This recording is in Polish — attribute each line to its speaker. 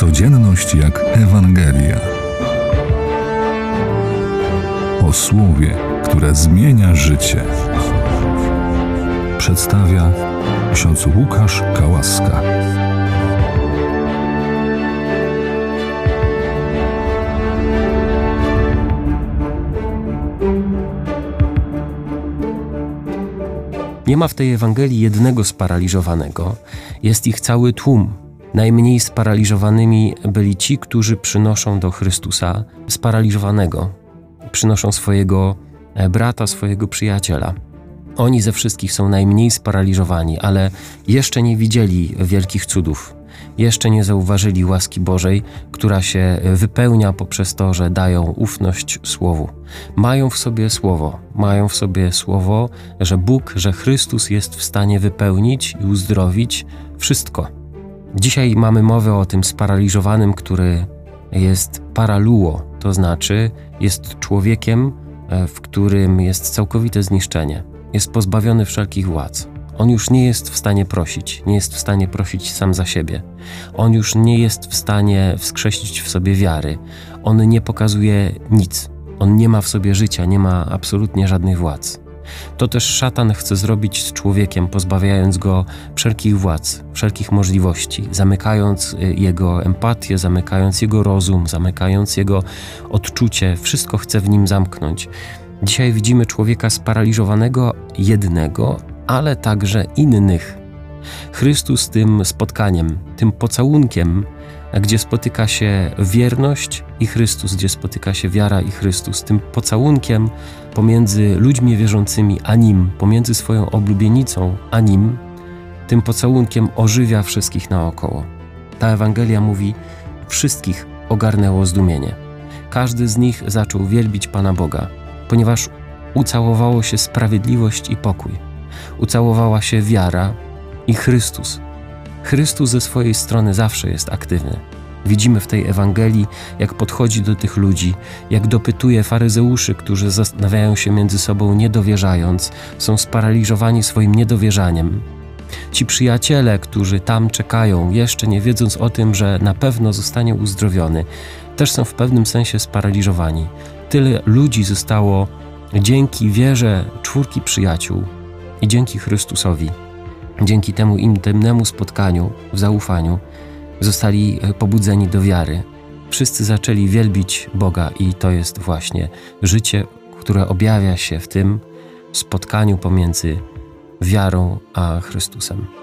Speaker 1: Codzienność jak Ewangelia. O słowie, które zmienia życie. Przedstawia ksiądz Łukasz Kałaska.
Speaker 2: Nie ma w tej Ewangelii jednego sparaliżowanego, jest ich cały tłum. Najmniej sparaliżowanymi byli ci, którzy przynoszą do Chrystusa sparaliżowanego, przynoszą swojego e, brata, swojego przyjaciela. Oni ze wszystkich są najmniej sparaliżowani, ale jeszcze nie widzieli wielkich cudów, jeszcze nie zauważyli łaski Bożej, która się wypełnia poprzez to, że dają ufność Słowu. Mają w sobie Słowo, mają w sobie Słowo, że Bóg, że Chrystus jest w stanie wypełnić i uzdrowić wszystko. Dzisiaj mamy mowę o tym sparaliżowanym, który jest paraluo, to znaczy jest człowiekiem, e, w którym jest całkowite zniszczenie, jest pozbawiony wszelkich władz. On już nie jest w stanie prosić, nie jest w stanie prosić sam za siebie. On już nie jest w stanie wskrzesić w sobie wiary. On nie pokazuje nic. On nie ma w sobie życia, nie ma absolutnie żadnych władz. To też szatan chce zrobić z człowiekiem, pozbawiając go wszelkich władz, wszelkich możliwości, zamykając y, jego empatię, zamykając jego rozum, zamykając jego odczucie, wszystko chce w nim zamknąć. Dzisiaj widzimy człowieka sparaliżowanego jednego, ale także innych. Chrystus tym spotkaniem, tym pocałunkiem, gdzie spotyka się wierność i Chrystus, gdzie spotyka się wiara i Chrystus, tym pocałunkiem pomiędzy ludźmi wierzącymi a Nim, pomiędzy swoją oblubienicą a Nim, tym pocałunkiem ożywia wszystkich naokoło. Ta Ewangelia mówi, wszystkich ogarnęło zdumienie. Każdy z nich zaczął wielbić Pana Boga, ponieważ ucałowało się sprawiedliwość i pokój. Ucałowała się wiara i Chrystus. Chrystus ze swojej strony zawsze jest aktywny. Widzimy w tej Ewangelii, jak podchodzi do tych ludzi, jak dopytuje faryzeuszy, którzy zastanawiają się między sobą niedowierzając, są sparaliżowani swoim niedowierzaniem. Ci przyjaciele, którzy tam czekają, jeszcze nie wiedząc o tym, że na pewno zostanie uzdrowiony, też są w pewnym sensie sparaliżowani. Tyle ludzi zostało dzięki wierze czwórki przyjaciół i dzięki Chrystusowi, dzięki temu intymnemu spotkaniu w zaufaniu, zostali e, pobudzeni do wiary. Wszyscy zaczęli wielbić Boga, i to jest właśnie życie, które objawia się w tym spotkaniu pomiędzy wiarą a Chrystusem.